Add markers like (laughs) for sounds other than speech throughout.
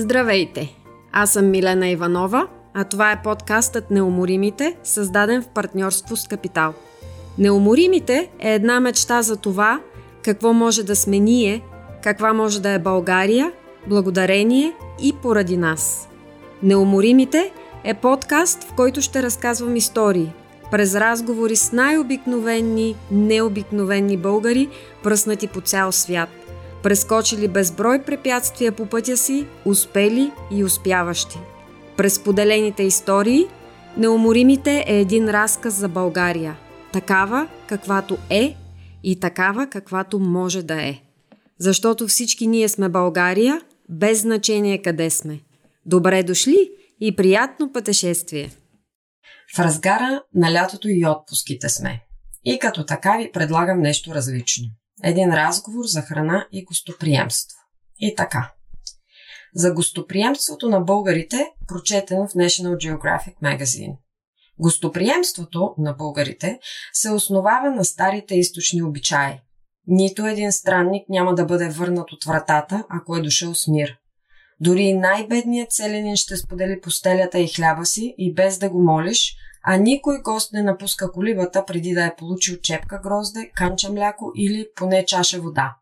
Здравейте! Аз съм Милена Иванова, а това е подкастът Неуморимите, създаден в партньорство с Капитал. Неуморимите е една мечта за това, какво може да сме ние, каква може да е България, благодарение и поради нас. Неуморимите е подкаст, в който ще разказвам истории, през разговори с най-обикновени, необикновени българи, пръснати по цял свят – прескочили безброй препятствия по пътя си, успели и успяващи. През поделените истории, Неуморимите е един разказ за България, такава каквато е и такава каквато може да е. Защото всички ние сме България, без значение къде сме. Добре дошли и приятно пътешествие! В разгара на лятото и отпуските сме. И като така ви предлагам нещо различно – един разговор за храна и гостоприемство. И така. За гостоприемството на българите, прочетено в National Geographic Magazine. Гостоприемството на българите се основава на старите източни обичаи. Нито един странник няма да бъде върнат от вратата, ако е дошъл с мир. Дори и най-бедният селенин ще сподели постелята и хляба си и без да го молиш, а никой гост не напуска колибата преди да е получил чепка грозде, канча мляко или поне чаша вода.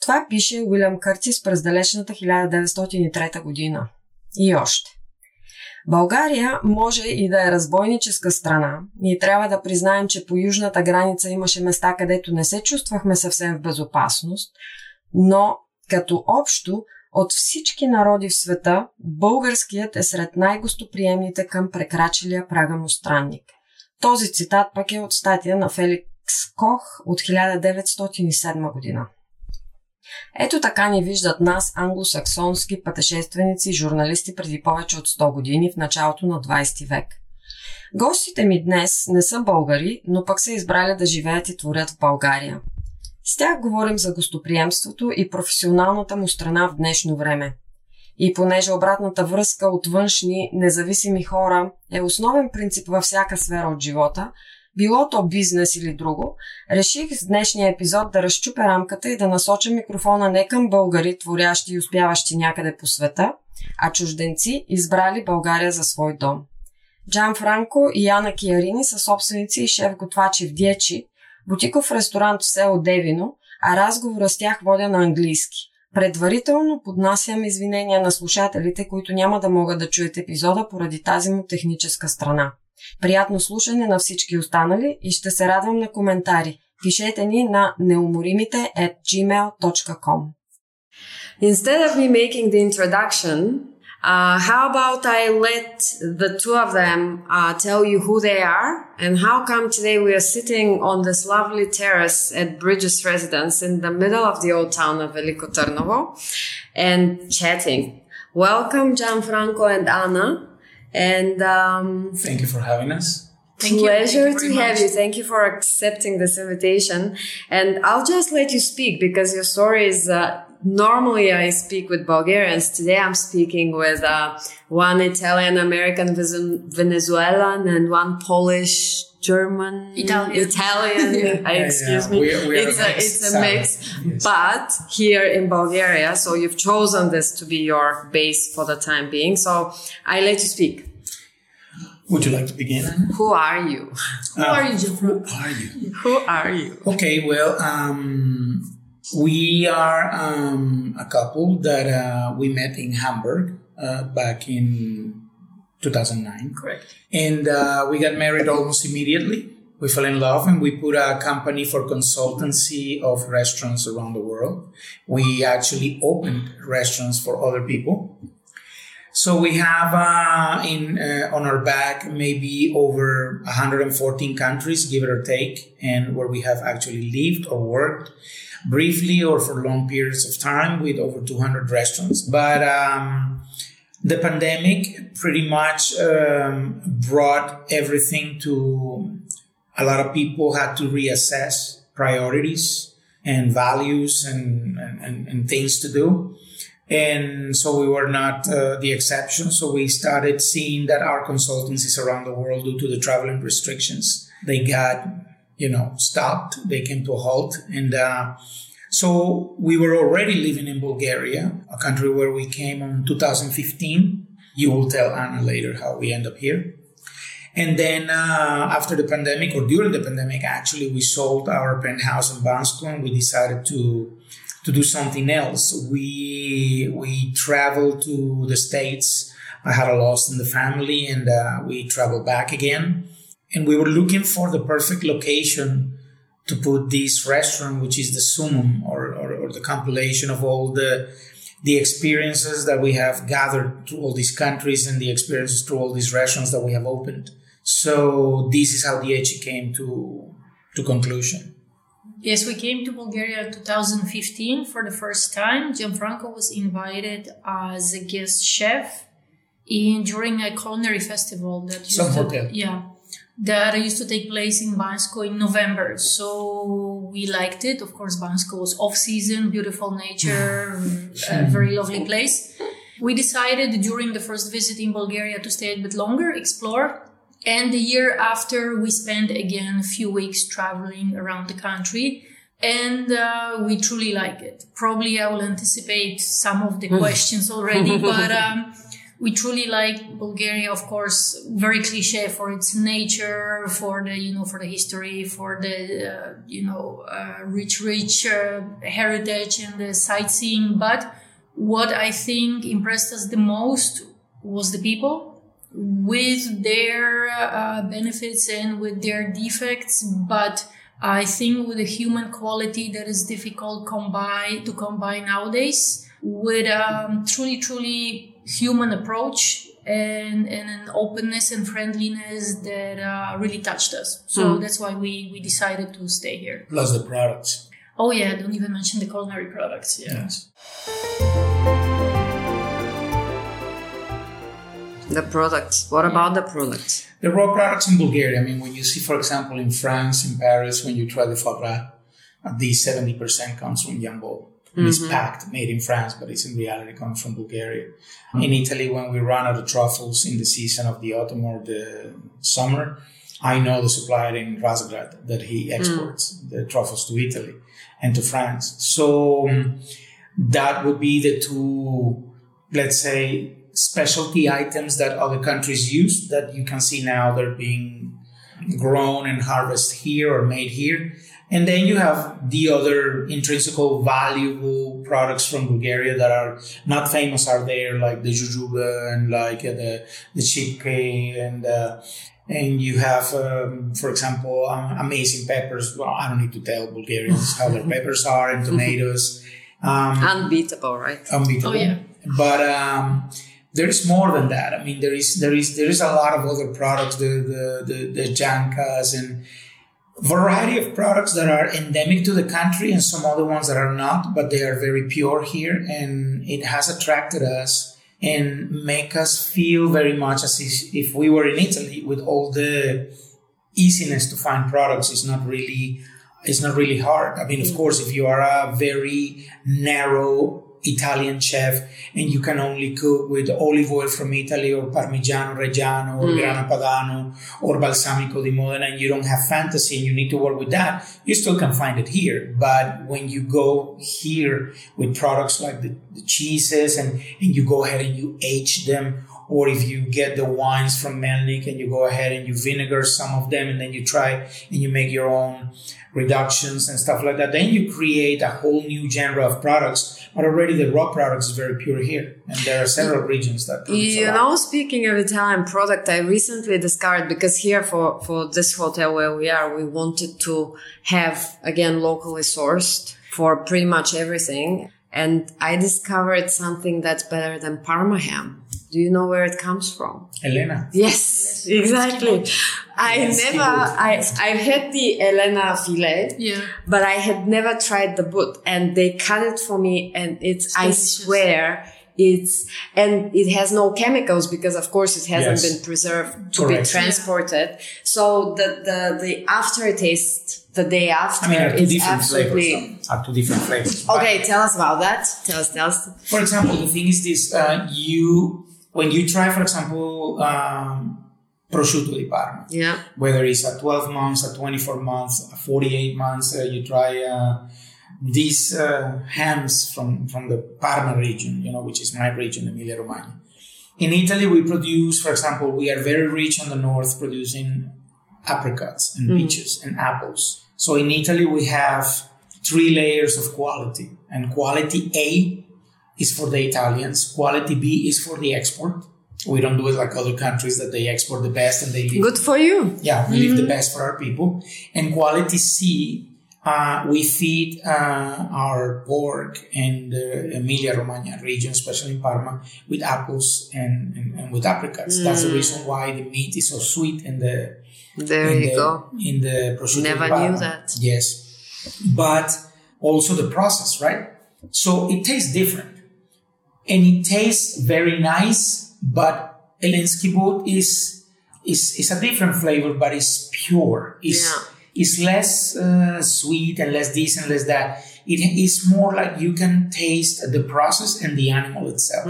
Това пише Уилям Къртис през далечната 1903 година. И още. България може и да е разбойническа страна и трябва да признаем, че по южната граница имаше места, където не се чувствахме съвсем в безопасност, но като общо от всички народи в света, българският е сред най-гостоприемните към прекрачилия прага му странник. Този цитат пък е от статия на Феликс Кох от 1907 година. Ето така ни виждат нас англосаксонски пътешественици и журналисти преди повече от 100 години в началото на 20 век. Гостите ми днес не са българи, но пък са избрали да живеят и творят в България – с тях говорим за гостоприемството и професионалната му страна в днешно време. И понеже обратната връзка от външни, независими хора е основен принцип във всяка сфера от живота, било то бизнес или друго, реших с днешния епизод да разчупя рамката и да насоча микрофона не към българи, творящи и успяващи някъде по света, а чужденци, избрали България за свой дом. Джан Франко и Яна Киарини са собственици и шеф-готвачи в Диечи, бутиков ресторант в село Девино, а разговора с тях водя на английски. Предварително поднасям извинения на слушателите, които няма да могат да чуят епизода поради тази му техническа страна. Приятно слушане на всички останали и ще се радвам на коментари. Пишете ни на неуморимите at gmail.com Instead of me making the introduction, Uh, how about I let the two of them uh, tell you who they are and how come today we are sitting on this lovely terrace at Bridges Residence in the middle of the old town of Veliko Trnovo and chatting. Welcome, Gianfranco and Anna. And um, thank you for having us. Thank Pleasure you. Thank you to have you. Thank you for accepting this invitation. And I'll just let you speak because your story is uh, normally I speak with Bulgarians. Today I'm speaking with uh, one Italian American Venezuelan and one Polish German Italian. Italian. (laughs) yeah. (laughs) excuse yeah, me. We, we it's, a, it's a mix. Yes. But here in Bulgaria, so you've chosen this to be your base for the time being. So I let you speak. Would you like to begin? Who are you? Who uh, are you, Jeffrey? Who are you? Who are you? Okay, well, um, we are um, a couple that uh, we met in Hamburg uh, back in 2009. Correct. And uh, we got married almost immediately. We fell in love and we put a company for consultancy of restaurants around the world. We actually opened restaurants for other people. So we have uh, in uh, on our back maybe over 114 countries, give it or take, and where we have actually lived or worked briefly or for long periods of time with over 200 restaurants. But um, the pandemic pretty much um, brought everything to a lot of people had to reassess priorities and values and, and, and things to do. And so we were not uh, the exception. So we started seeing that our consultancies around the world, due to the traveling restrictions, they got you know, stopped. They came to a halt. And uh, So we were already living in Bulgaria, a country where we came in 2015. You will tell Anna later how we end up here. And then uh, after the pandemic or during the pandemic, actually, we sold our penthouse in Bansko and we decided to to do something else. We we traveled to the states. I had a loss in the family, and uh, we traveled back again. And we were looking for the perfect location to put this restaurant, which is the summum or, or, or the compilation of all the the experiences that we have gathered through all these countries and the experiences through all these restaurants that we have opened. So this is how the Dieci came to to conclusion. Yes, we came to Bulgaria in 2015 for the first time. Gianfranco was invited as a guest chef in during a culinary festival that Some to, hotel. yeah that used to take place in Bansko in November. So we liked it. Of course, Bansko was off season, beautiful nature, (laughs) a very lovely place. We decided during the first visit in Bulgaria to stay a bit longer, explore, and the year after, we spent again a few weeks traveling around the country. And uh, we truly like it. Probably I will anticipate some of the (laughs) questions already, but um, we truly like Bulgaria, of course, very cliche for its nature, for the, you know, for the history, for the, uh, you know, uh, rich, rich uh, heritage and the sightseeing. But what I think impressed us the most was the people with their uh, benefits and with their defects, but I think with a human quality that is difficult combine to combine nowadays with a um, truly, truly human approach and, and an openness and friendliness that uh, really touched us. So mm. that's why we, we decided to stay here. Plus the products. Oh yeah, don't even mention the culinary products. Yeah. Yes. The products. What about the products? The raw products in Bulgaria. I mean, when you see, for example, in France, in Paris, when you try the foie gras, at least 70% comes from Yambol. Mm-hmm. It's packed, made in France, but it's in reality coming from Bulgaria. Mm-hmm. In Italy, when we run out of truffles in the season of the autumn or the summer, I know the supplier in Razgrad that he exports mm. the truffles to Italy and to France. So um, that would be the two, let's say, specialty items that other countries use that you can see now they're being grown and harvested here or made here. And then you have the other intrinsical valuable products from Bulgaria that are not famous are there, like the jujuba and like uh, the the chipke and uh, and you have, um, for example, um, amazing peppers. Well, I don't need to tell Bulgarians how their (laughs) peppers are and tomatoes. Um, unbeatable, right? Unbeatable. Oh yeah. But um, there is more than that. I mean, there is there is there is a lot of other products, the the the, the jankas and variety of products that are endemic to the country and some other ones that are not, but they are very pure here, and it has attracted us and make us feel very much as if we were in Italy with all the easiness to find products. It's not really it's not really hard. I mean, of mm. course, if you are a very narrow Italian chef and you can only cook with olive oil from Italy or Parmigiano Reggiano or mm. Grana Padano or Balsamico di Modena and you don't have fantasy and you need to work with that, you still can find it here. But when you go here with products like the, the cheeses and, and you go ahead and you age them or if you get the wines from Melnik and you go ahead and you vinegar some of them and then you try and you make your own reductions and stuff like that, then you create a whole new genre of products. But already the raw products is very pure here, and there are several regions that. Produce it. You know, speaking of Italian product, I recently discovered because here for for this hotel where we are, we wanted to have again locally sourced for pretty much everything, and I discovered something that's better than Parma ham. Do you know where it comes from? Elena. Yes, exactly. I yes, never, I, I've had the Elena filet, yeah. but I had never tried the but and they cut it for me and it's, it's I swear, it's, and it has no chemicals because of course it hasn't yes. been preserved to Correct. be transported. Yeah. So the, the, the aftertaste the day after I mean, is absolutely are two different flavors. Okay, tell us about that. Tell us, tell us. For example, the thing is this, uh, you, when you try, for example, um, prosciutto di Parma, yeah. whether it's a 12 months, a 24 months, a 48 months, uh, you try uh, these uh, hams from, from the Parma region, you know, which is my region, Emilia Romagna. In Italy, we produce, for example, we are very rich on the north producing apricots and peaches and apples. So in Italy, we have three layers of quality, and quality A is for the Italians, quality B is for the export. We don't do it like other countries that they export the best and they leave Good for you. yeah, we leave the best for our people. And quality C, uh, we feed uh, our pork in the Emilia Romagna region, especially in Parma, with apples and, and, and with apricots. That's the reason why the meat is so sweet in the There in you the, go. in the prosciutto Never knew that. Yes, but also the process, right? So it tastes different, and it tastes very nice. But Elensky boot is is is a different flavor, but it's pure. It's Yeah. it's less uh, sweet and less this and less that. It is more like you can taste the process and the animal itself,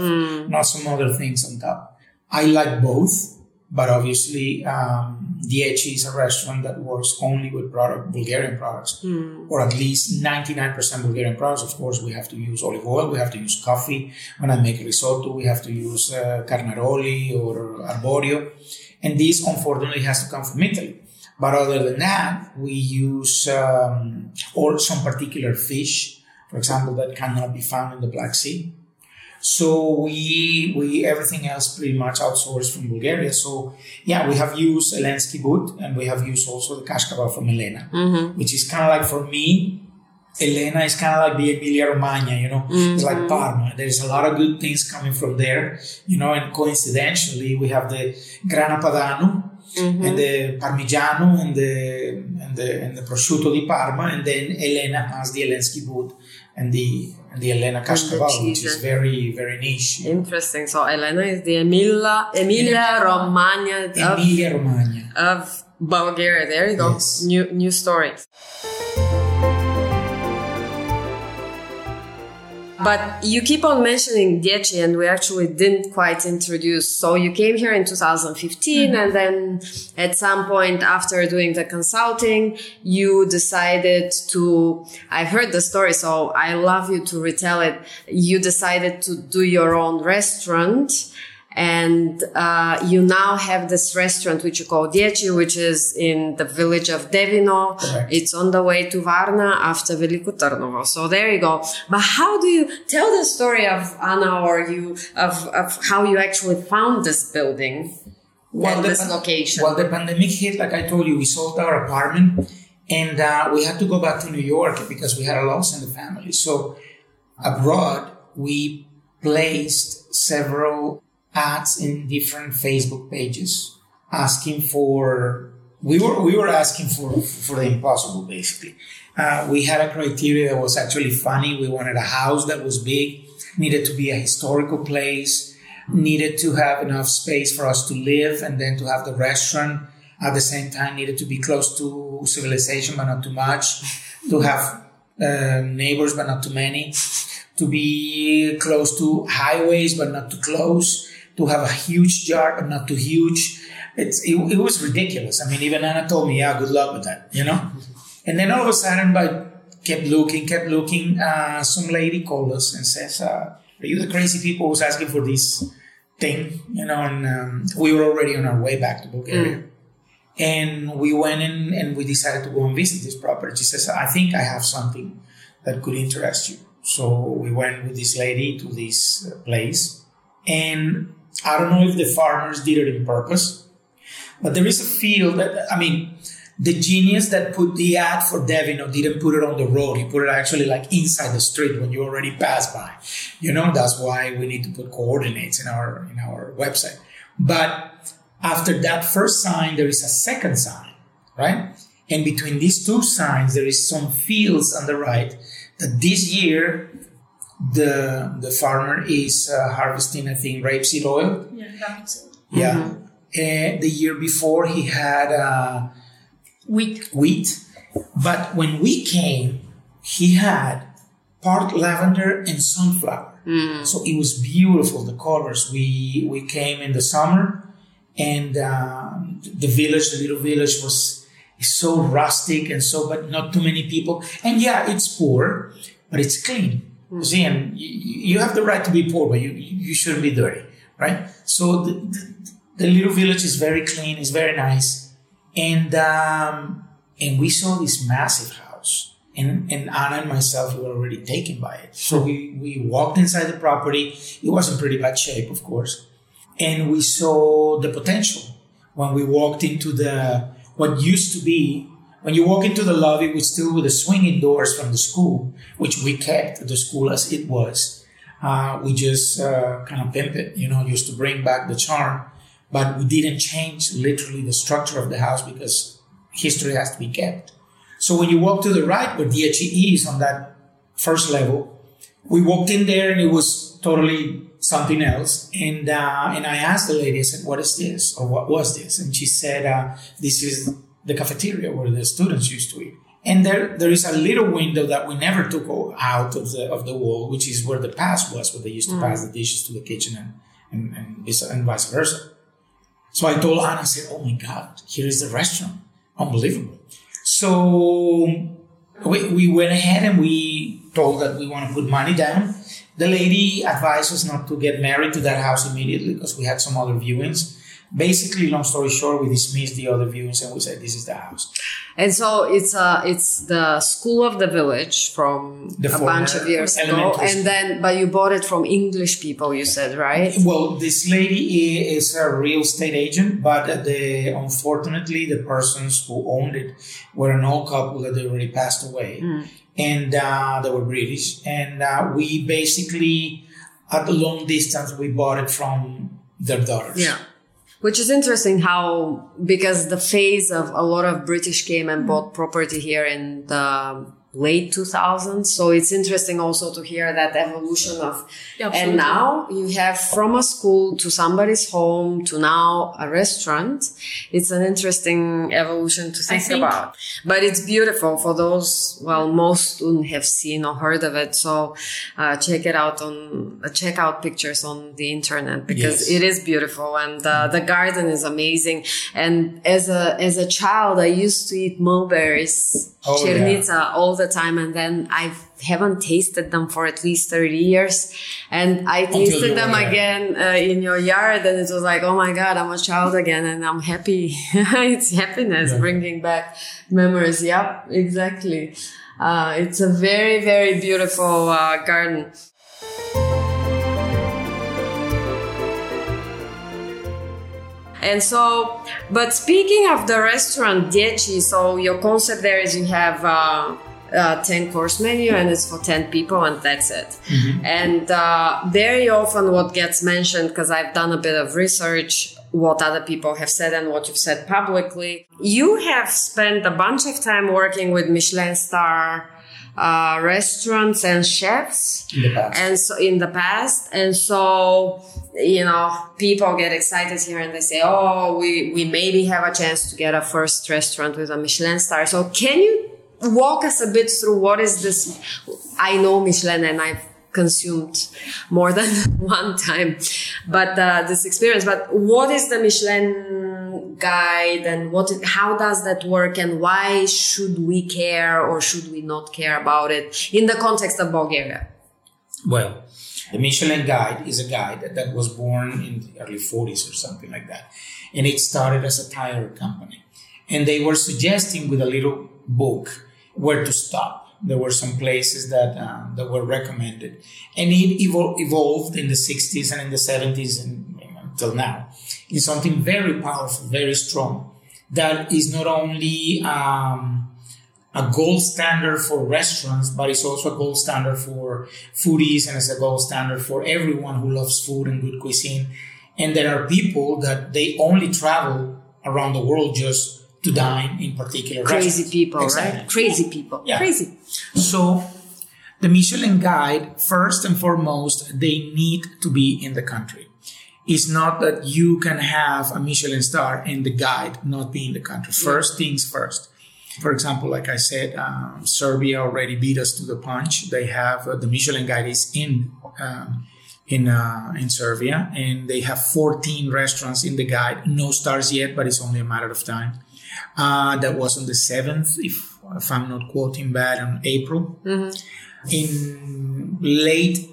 not some other things on top. I like both, but obviously, um, Dieci is a restaurant that works only with product Bulgarian products, or at least 99% Bulgarian products. Of course, we have to use olive oil, we have to use coffee. When I make risotto, we have to use uh, carnaroli or arborio, and this unfortunately has to come from Italy. But other than that, we use um, or some particular fish, for example, that cannot be found in the Black Sea. So we we everything else pretty much outsourced from Bulgaria. So yeah, we have used Elensky Boot and we have used also the Kashkaval from Elena, mm-hmm. which is kind of like for me. Elena is kind of like the Emilia Romagna, you know, it's like mm-hmm. Parma. There's a lot of good things coming from there, you know, and coincidentally, we have the Grana Padano mm-hmm. and the Parmigiano and the and the and the prosciutto di Parma, and then Elena has the Elensky Boot and the and the Elena Kashkaval, which is very very niche. Interesting. So Elena is the Emilia, Emilia Romagna of, Emilia Romagna. of Bulgaria. There you go. Yes. New new story. But you keep on mentioning Dieci, and we actually didn't quite introduce. So you came here in 2015, mm-hmm. and then at some point after doing the consulting, you decided to. I've heard the story, so I love you to retell it. You decided to do your own restaurant and uh, you now have this restaurant which you call Dieci, which is in the village of Devino. Correct. It's on the way to Varna after Veliko Trnovo. So there you go. But how do you tell the story of Anna or you of, of how you actually found this building and this pan- location? Well, the pandemic hit, like I told you, we sold our apartment and uh, we had to go back to New York because we had a loss in the family. So abroad, we placed several ads in different Facebook pages asking for. We were we were asking for for the impossible basically. Uh, we had a criteria that was actually funny. We wanted a house that was big, needed to be a historical place, needed to have enough space for us to live, and then to have the restaurant at the same time needed to be close to civilization, but not too much, to have uh, neighbors, but not too many, to be close to highways, but not too close, to have a huge jar, but not too huge. It's, it, it was ridiculous. I mean, even Anna told me, yeah, good luck with that, you know? (laughs) And then all of a sudden, by kept looking, kept looking, uh, some lady called us and says, uh, are you the crazy people who's asking for this thing? You know, and um, we were already on our way back to Bulgaria. And we went in and we decided to go and visit this property. She says, I think I have something that could interest you. So we went with this lady to this place. And I don't know if the farmers did it in purpose, but there is a field that, I mean, the genius that put the ad for Devino didn't put it on the road. He put it actually like inside the street when you already pass by. You know, that's why we need to put coordinates in our in our website. But after that first sign, there is a second sign, right? And between these two signs, there is some fields on the right that this year the the farmer is uh, harvesting, I think, rapeseed oil. Yeah, that makes sense. Yeah. And the year before, he had uh, Wheat. wheat. But when we came, he had part lavender and sunflower. So it was beautiful, the colors. We we came in the summer, and um, the village, the little village, was so rustic and so, but not too many people. And yeah, it's poor, but it's clean. You, you have the right to be poor, but you, you shouldn't be dirty, right? So the, the, the little village is very clean, it's very nice. And, um, and we saw this massive house and, and Anna and myself were already taken by it. So we, we walked inside the property. It was in pretty bad shape, of course. And we saw the potential when we walked into the, what used to be, when you walk into the lobby, we still with the swinging doors from the school, which we kept the school as it was. Uh, we just uh, kind of pimp it, you know, used to bring back the charm, but we didn't change literally the structure of the house because history has to be kept. So when you walk to the right, where Dieci is on that first level, we walked in there and it was totally something else. And uh, and I asked the lady, I said, "What is this? Or what was this?" And she said, uh, "This is the cafeteria where the students used to eat." And there, there is a little window that we never took out of the of the wall, which is where the pass was, where they used to mm. pass the dishes to the kitchen and, and, and, and vice versa. So I told Anna, I said, "Oh my God, here is the restaurant! Unbelievable!" So we, we went ahead and we told that we want to put money down. The lady advised us not to get married to that house immediately because we had some other viewings basically, long story short, we dismissed the other views and we said this is the house. And so it's uh it's the school of the village from the a bunch of years ago, and then but you bought it from English people, you said, right? Well, this lady is a real estate agent, but the unfortunately the persons who owned it were an old couple that they already passed away, mm. and uh, they were British, and uh, we basically at a long distance we bought it from their daughters. Yeah. Which is interesting how, because the phase of a lot of British came and bought property here in the late 2000s. So it's interesting also to hear that evolution of, yeah, and now you have from a school to somebody's home to now a restaurant. It's an interesting evolution to think, think, about, but it's beautiful for those, well, most wouldn't have seen or heard of it. So, uh, check it out on, uh, check out pictures on the internet because yes. it is beautiful and, uh, the garden is amazing. And as a, as a child, I used to eat mulberries oh, Chernitsa yeah. all the time. And then I haven't tasted them for at least 30 years. And I tasted them again uh, in your yard and it was like, oh my God, I'm a child again and I'm happy. (laughs) it's happiness yeah. bringing back memories. Yep, exactly. Uh, it's a very, very beautiful uh, garden. And so, but speaking of the restaurant Dieci, so your concept there is you have uh, a 10 course menu and it's for 10 people and that's it. Mm-hmm. And uh, very often what gets mentioned, because I've done a bit of research, what other people have said and what you've said publicly. You have spent a bunch of time working with Michelin star uh, restaurants and chefs and so in the past. And so you know people get excited here and they say oh we we maybe have a chance to get a first restaurant with a michelin star. So can you walk us a bit through what is this? I know michelin and i've consumed more than (laughs) one time but uh, this experience but what is the michelin guide and what how does that work and why should we care or should we not care about it in the context of Bulgaria? Well, the Michelin guide is a guide that was born in the early 40s or something like that. And it started as a tire company. And they were suggesting with a little book where to stop. There were some places that uh, that were recommended, and it evol- evolved in the 60s and in the 70s and until now is something very powerful, very strong. That is not only um, a gold standard for restaurants, but it's also a gold standard for foodies and it's a gold standard for everyone who loves food and good cuisine. And there are people that they only travel around the world just to dine in particular crazy people exactly. right crazy people yeah. crazy so the michelin guide first and foremost they need to be in the country it's not that you can have a Michelin star and the guide not be in the country. First things first. For example, like I said, um, Serbia already beat us to the punch. They have uh, the Michelin guide is in um, in uh, in Serbia, and they have 14 restaurants in the guide. No stars yet, but it's only a matter of time. Uh, that was on the 7th, if, if I'm not quoting bad, on April. In late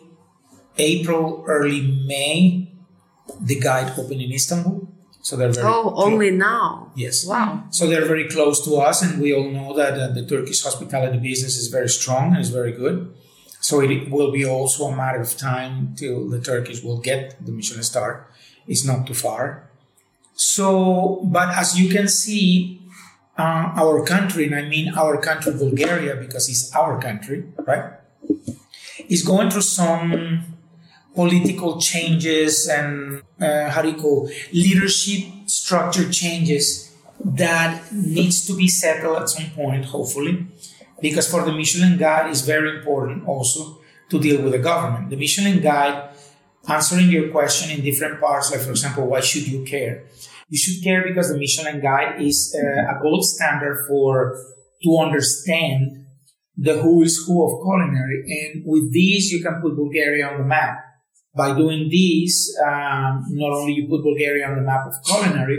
April, early May, the guide opened in Istanbul. So they're very Oh, clo- only now. Yes. Wow. So they're very close to us, and we all know that uh, the Turkish hospitality business is very strong and is very good. So it will be also a matter of time till the Turkish will get the Michelin star. It's not too far. So, but as you can see, uh, our country, and I mean our country, Bulgaria, because it's our country, right, is going through some political changes and uh, how do you call leadership structure changes that needs to be settled at some point, hopefully, because for the Michelin Guide is very important also to deal with the government. The Michelin Guide, answering your question in different parts, like for example, why should you care? You should care because the Michelin Guide is uh, a gold standard for to understand the who is who of culinary, and with these you can put Bulgaria on the map by doing this, um, not only you put Bulgaria on the map of culinary,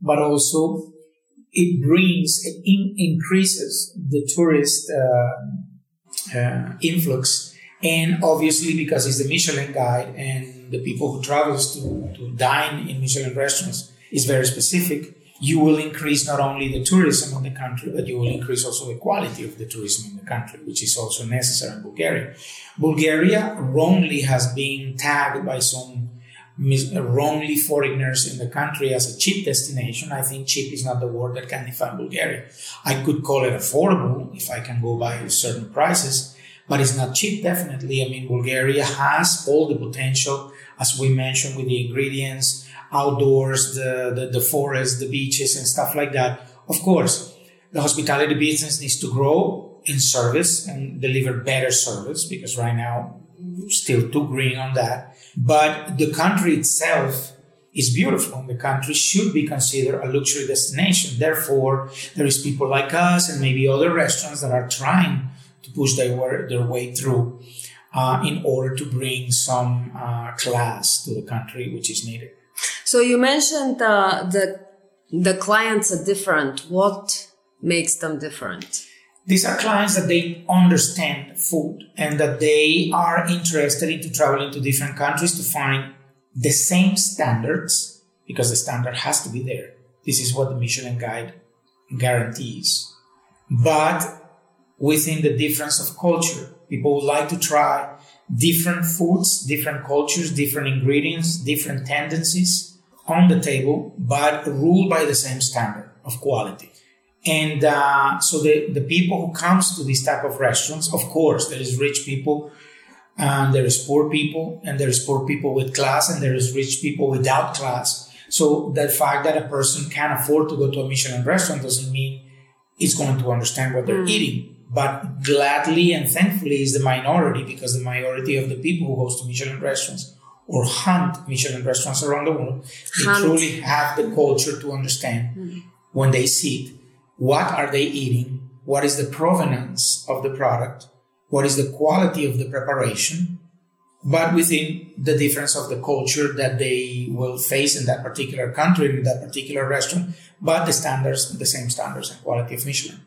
but also it brings, it in, increases the tourist uh, uh, influx. And obviously, because it's the Michelin guide and the people who travels to, to dine in Michelin restaurants is very specific, you will increase not only the tourism in the country, but you will increase also the quality of the tourism in the country, which is also necessary in Bulgaria. Bulgaria wrongly has been tagged by some mis- wrongly foreigners in the country as a cheap destination. I think cheap is not the word that can define Bulgaria. I could call it affordable if I can go by certain prices, but it's not cheap, definitely. I mean, Bulgaria has all the potential, as we mentioned, with the ingredients, outdoors, the, the, the forest, the beaches, and stuff like that. Of course, the hospitality business needs to grow in service and deliver better service because right now, still too green on that. But the country itself is beautiful and the country should be considered a luxury destination. Therefore, there is people like us and maybe other restaurants that are trying to push their, their way through uh, in order to bring some uh, class to the country, which is needed. So you mentioned uh, the the clients are different. What makes them different? These are clients that they understand food and that they are interested into traveling to different countries to find the same standards because the standard has to be there. This is what the Michelin Guide guarantees. But within the difference of culture, people would like to try different foods, different cultures, different ingredients, different tendencies on the table, but ruled by the same standard of quality. And uh, so the, the people who comes to these type of restaurants, of course, there is rich people, and there is poor people, and there is poor people with class, and there is rich people without class. So the fact that a person can afford to go to a Michelin restaurant doesn't mean it's going to understand what they're eating. But gladly and thankfully is the minority because the majority of the people who goes to Michelin restaurants or hunt Michelin restaurants around the world, they Hunt. truly have the culture to understand mm-hmm. when they see it what are they eating what is the provenance of the product what is the quality of the preparation but within the difference of the culture that they will face in that particular country in that particular restaurant but the standards the same standards and quality of michelin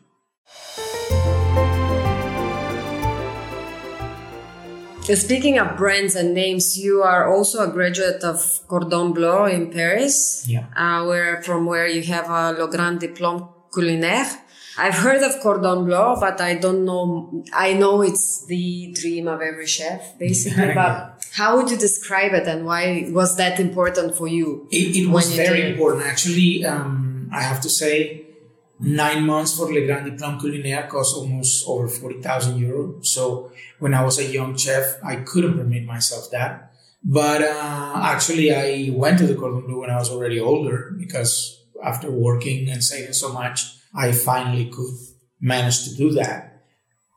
Speaking of brands and names, you are also a graduate of Cordon Bleu in Paris. Yeah. Uh, where from where you have a Le Grand Diplôme Culinaire. I've heard of Cordon Bleu, but I don't know. I know it's the dream of every chef, basically. But how would you describe it, and why was that important for you? It, it was you very did important. Actually, um, I have to say, nine months for Le Grand Diplôme Culinaire cost almost over 40,000 euro. So when I was a young chef, I couldn't permit myself that. But uh, actually, I went to the Cordon Bleu when I was already older because after working and saving so much, I finally could manage to do that.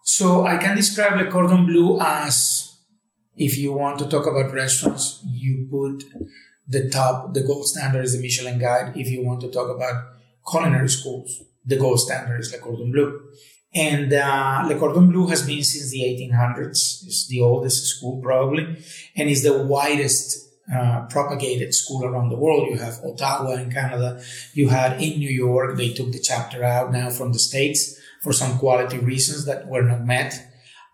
So I can describe Le Cordon Bleu as if you want to talk about restaurants, you put the top, the gold standard is the Michelin Guide. If you want to talk about culinary schools, the gold standard is Le Cordon Bleu. And uh, Le Cordon Bleu has been since the 1800s. It's the oldest school probably, and is the widest uh, propagated school around the world. You have Ottawa in Canada. You had in New York. They took the chapter out now from the states for some quality reasons that were not met,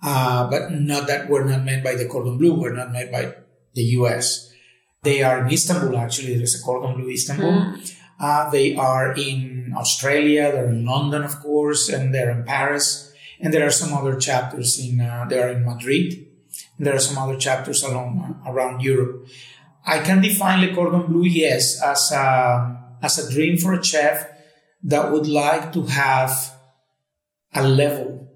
uh, but not that were not met by the Cordon Bleu. Were not met by the U.S. They are in Istanbul. Actually, there's a Cordon Bleu Istanbul. Mm. Uh, they are in Australia. They're in London, of course, and they're in Paris. And there are some other chapters in. Uh, they are in Madrid. There are some other chapters along uh, around Europe. I can define Le Cordon Bleu, yes, as a, as a dream for a chef that would like to have a level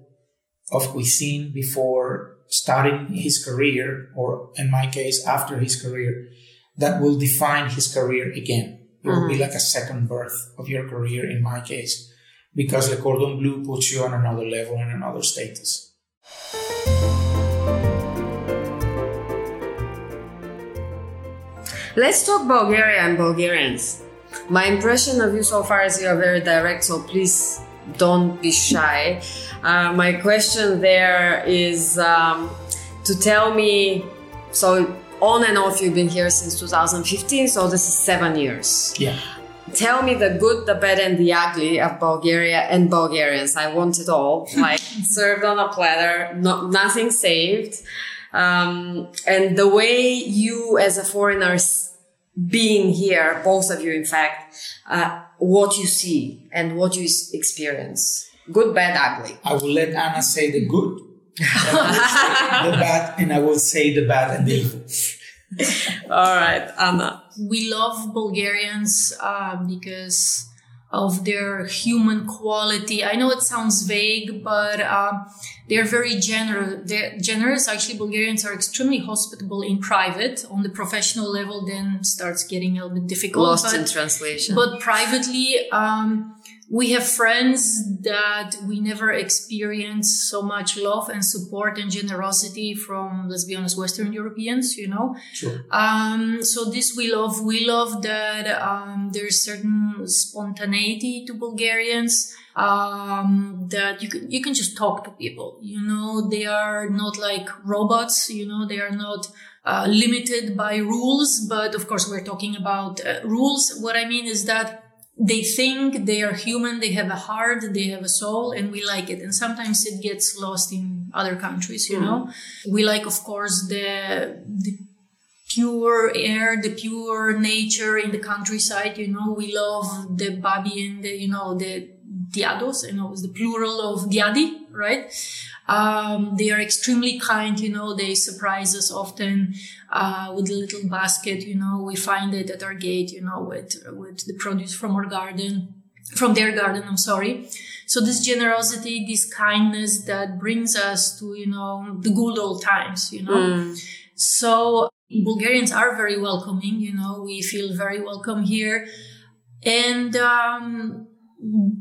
of cuisine before starting his career, or in my case, after his career, that will define his career again. It will mm-hmm. be like a second birth of your career in my case, because Le Cordon Bleu puts you on another level and another status. Let's talk Bulgaria and Bulgarians. My impression of you so far is you are very direct, so please don't be shy. Uh, my question there is um, to tell me so on and off you've been here since 2015, so this is seven years. Yeah. Tell me the good, the bad, and the ugly of Bulgaria and Bulgarians. I want it all, (laughs) like served on a platter, no, nothing saved. Um, and the way you as a foreigner being here, both of you, in fact, uh, what you see and what you experience. Good, bad, ugly. I will let Anna say the good, the bad, and I will say the bad and the evil. All right, Anna. We love Bulgarians uh, because of their human quality. I know it sounds vague, but um, they're very generous. They're generous. Actually, Bulgarians are extremely hospitable in private. On the professional level, then starts getting a little bit difficult. Lost but, in translation. But privately, um, we have friends that we never experience so much love and support and generosity from, let's be honest, Western Europeans, you know? Sure. Um, so this we love. We love that, um, there's certain spontaneity to Bulgarians, um, that you can, you can just talk to people, you know? They are not like robots, you know? They are not, uh, limited by rules, but of course we're talking about uh, rules. What I mean is that they think they are human, they have a heart, they have a soul, and we like it. And sometimes it gets lost in other countries, you mm. know. We like, of course, the, the pure air, the pure nature in the countryside, you know. We love the babi and the, you know, the diados, you know, it's the plural of diadi, right? Um, they are extremely kind, you know, they surprise us often, uh, with a little basket, you know, we find it at our gate, you know, with, with the produce from our garden, from their garden, I'm sorry. So this generosity, this kindness that brings us to, you know, the good old times, you know. Mm. So Bulgarians are very welcoming, you know, we feel very welcome here. And, um,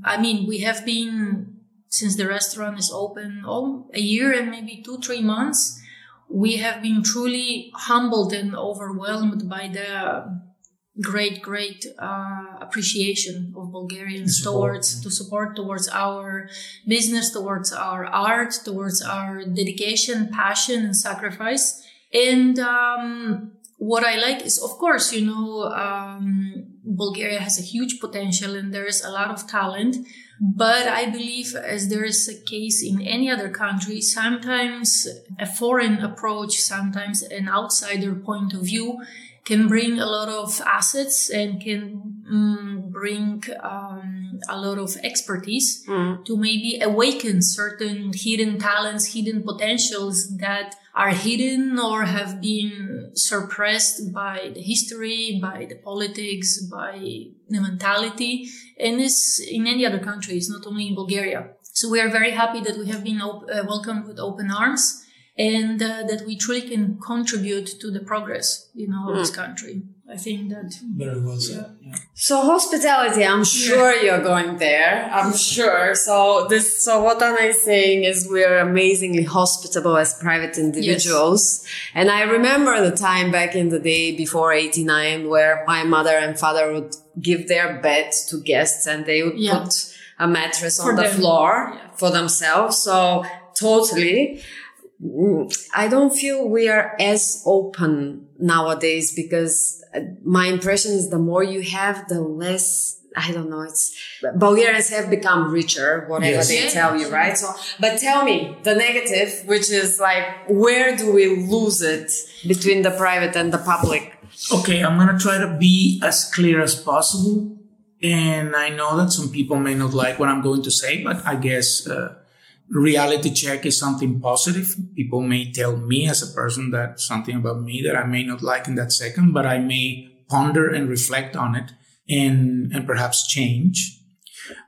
I mean, we have been since the restaurant is open all a year and maybe two, three months. We have been truly humbled and overwhelmed by the great, great uh, appreciation of Bulgarians towards to support towards our business, towards our art, towards our dedication, passion, and sacrifice. And um, what I like is, of course, you know, um, Bulgaria has a huge potential and there is a lot of talent. But I believe, as there is a case in any other country, sometimes a foreign approach, sometimes an outsider point of view can bring a lot of assets and can mm, bring um, a lot of expertise mm. to maybe awaken certain hidden talents, hidden potentials that are hidden or have been suppressed by the history, by the politics, by the mentality. And this in any other countries, not only in Bulgaria. So we are very happy that we have been op- uh, welcomed with open arms and uh, that we truly can contribute to the progress, you know, of mm. this country. I think that very well said. Yeah. So hospitality, I'm sure yeah. you're going there. I'm sure. So this, so what Anna is saying is we're amazingly hospitable as private individuals. Yes. And I remember the time back in the day before 89 where my mother and father would give their bed to guests and they would yeah. put a mattress for on the them. floor for themselves. So totally I don't feel we are as open nowadays because uh, my impression is the more you have, the less I don't know. It's Bulgarians have become richer, whatever yes. they tell you, right? So, but tell me the negative, which is like, where do we lose it between the private and the public? Okay, I'm gonna try to be as clear as possible, and I know that some people may not like what I'm going to say, but I guess uh, reality check is something positive. People may tell me as a person that something about me that I may not like in that second, but I may ponder and reflect on it and, and perhaps change.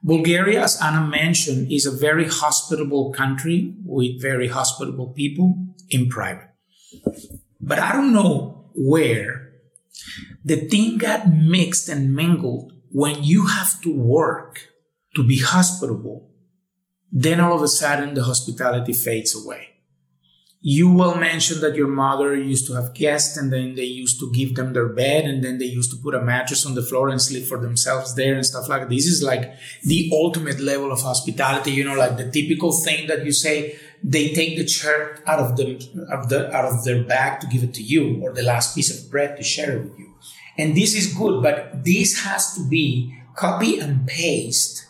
Bulgaria, as Anna mentioned, is a very hospitable country with very hospitable people in private. But I don't know where the thing got mixed and mingled when you have to work to be hospitable. Then all of a sudden the hospitality fades away you will mention that your mother used to have guests and then they used to give them their bed and then they used to put a mattress on the floor and sleep for themselves there and stuff like that. This is like the ultimate level of hospitality, you know, like the typical thing that you say they take the shirt out of the, of the out of their bag to give it to you or the last piece of bread to share it with you. And this is good, but this has to be copy and paste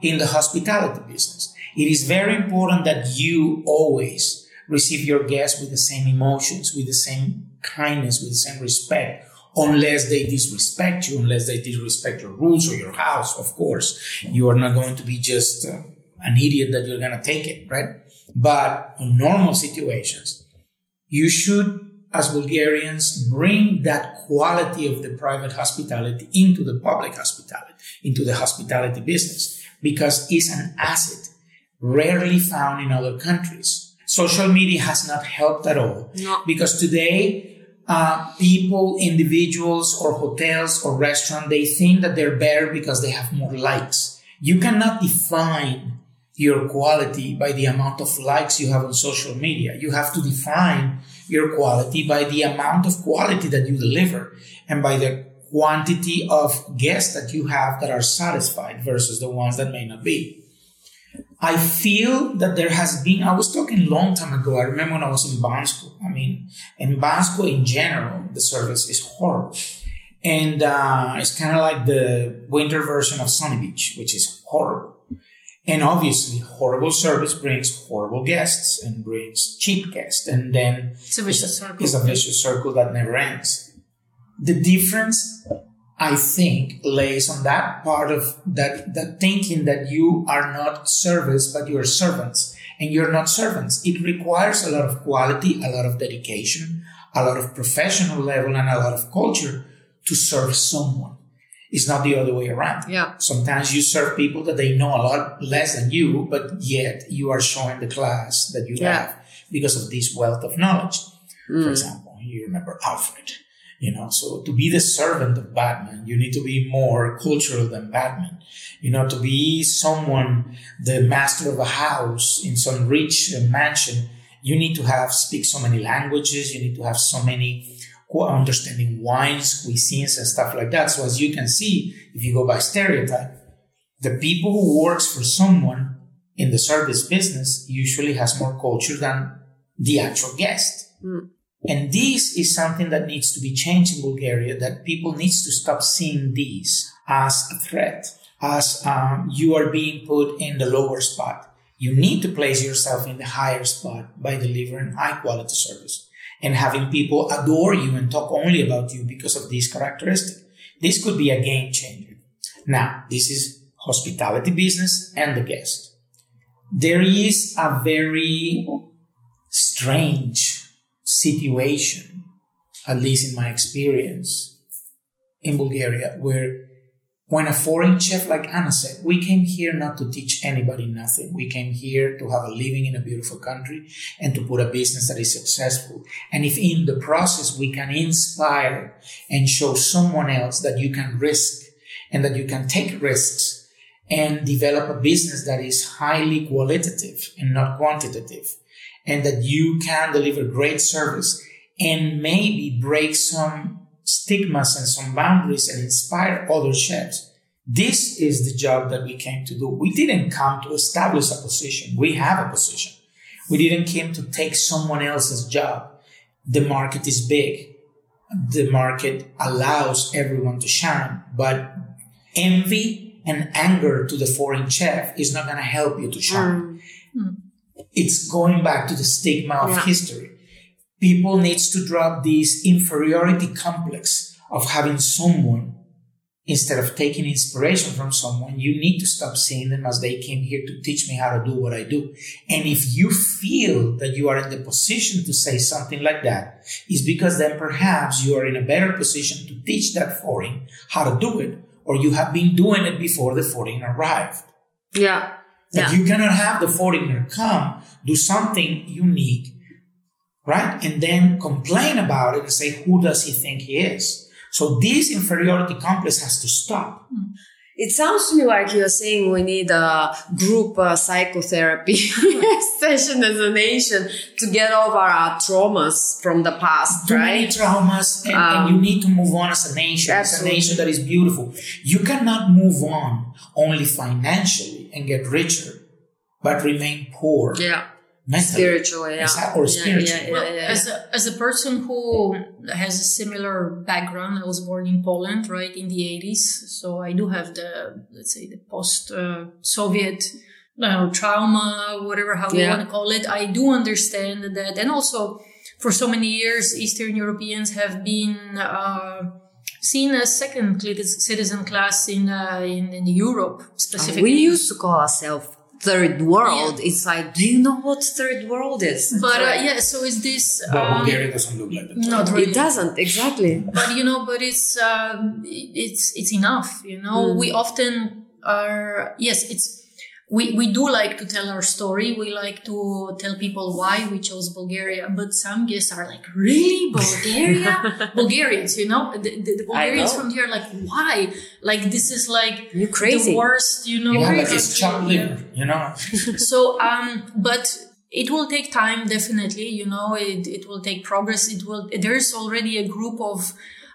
in the hospitality business. It is very important that you always receive your guests with the same emotions, with the same kindness, with the same respect, unless they disrespect you, unless they disrespect your rules or your house, of course. You are not going to be just uh, an idiot that you're going to take it, right? But in normal situations, you should, as Bulgarians, bring that quality of the private hospitality into the public hospitality, into the hospitality business, because it's an asset rarely found in other countries. Social media has not helped at all. No. because today uh, people individuals or hotels or restaurant they think that they're better because they have more likes. You cannot define your quality by the amount of likes you have on social media. You have to define your quality by the amount of quality that you deliver and by the quantity of guests that you have that are satisfied versus the ones that may not be I feel that there has been, I was talking long time ago. I remember when I was in Bansko. I mean, in Bansko in general, the service is horrible. And, uh, it's kind of like the winter version of Sunny Beach, which is horrible. And obviously, horrible service brings horrible guests and brings cheap guests. And then it's a vicious circle. It's a vicious circle that never ends. The difference I think lays on that part of that, that thinking that you are not service, but you are servants and you're not servants. It requires a lot of quality, a lot of dedication, a lot of professional level and a lot of culture to serve someone. It's not the other way around. Yeah. Sometimes you serve people that they know a lot less than you, but yet you are showing the class that you yeah. have because of this wealth of knowledge. Mm. For example, you remember Alfred you know, so to be the servant of Batman, you need to be more cultural than Batman. You know, to be someone, the master of a house in some rich mansion, you need to have speak so many languages. You need to have so many understanding wines, cuisines, and stuff like that. So as you can see, if you go by stereotype, the people who works for someone in the service business usually has more culture than the actual guest. Mm. And this is something that needs to be changed in Bulgaria, that people needs to stop seeing this as a threat, as um, you are being put in the lower spot. You need to place yourself in the higher spot by delivering high quality service and having people adore you and talk only about you because of this characteristic. This could be a game changer. Now, this is hospitality business and the guest. There is a very strange situation, at least in my experience in Bulgaria, where when a foreign chef like Anna said, we came here not to teach anybody nothing. We came here to have a living in a beautiful country and to put a business that is successful. And if in the process we can inspire and show someone else that you can risk and that you can take risks and develop a business that is highly qualitative and not quantitative, and that you can deliver great service and maybe break some stigmas and some boundaries and inspire other chefs. This is the job that we came to do. We didn't come to establish a position. We have a position. We didn't came to take someone else's job. The market is big. The market allows everyone to shine, but envy and anger to the foreign chef is not going to help you to shine. Mm. It's going back to the stigma of Yeah. history. People needs to drop this inferiority complex of having someone instead of taking inspiration from someone, you need to stop seeing them as they came here to teach me how to do what I do. And if you feel that you are in the position to say something like that, it's because then perhaps you are in a better position to teach that foreign how to do it, or you have been doing it before the foreign arrived. Yeah. Yeah. you cannot have the foreigner come, do something unique, right? And then complain about it and say, who does he think he is? So this inferiority complex has to stop. Hmm. It sounds to me like you're saying we need a group uh, psychotherapy (laughs) session as a nation to get over our traumas from the past, Too many traumas, and, and Um, you need to move on as a nation. As a nation that is beautiful. You cannot move on only financially and get richer, but remain poor Yeah. Mentally. Spiritually, yeah. Exact- or Yeah, spiritually. Yeah, Well, yeah, yeah. as a, as a person who has a similar background, I was born in Poland, right, in the 80s. So I do have the, let's say, the post uh, Soviet uh, trauma, whatever, how you want to call it. I do understand that. And also, for so many years, Eastern Europeans have been, uh, Seen as second citizen class in, uh, in in Europe specifically. we used to call ourselves third world. It's like, do you know what third world is? but uh, yeah, so is this? But um, Bulgaria doesn't look like that. not really. It doesn't exactly. but you know but it's um, it's it's enough you know Mm. we often are yes it's we, we do like to tell our story. We like to tell people why we chose Bulgaria, but some guests are like, really? (laughs) Bulgaria? Bulgarians, you know? The, the, the Bulgarians know. from here are like, why? Like, this is like You crazy. the worst, you know? You know, like it's chopped liver, you know? So, um, but it will take time, definitely. You know, it, it will take progress. It will, there's already a group of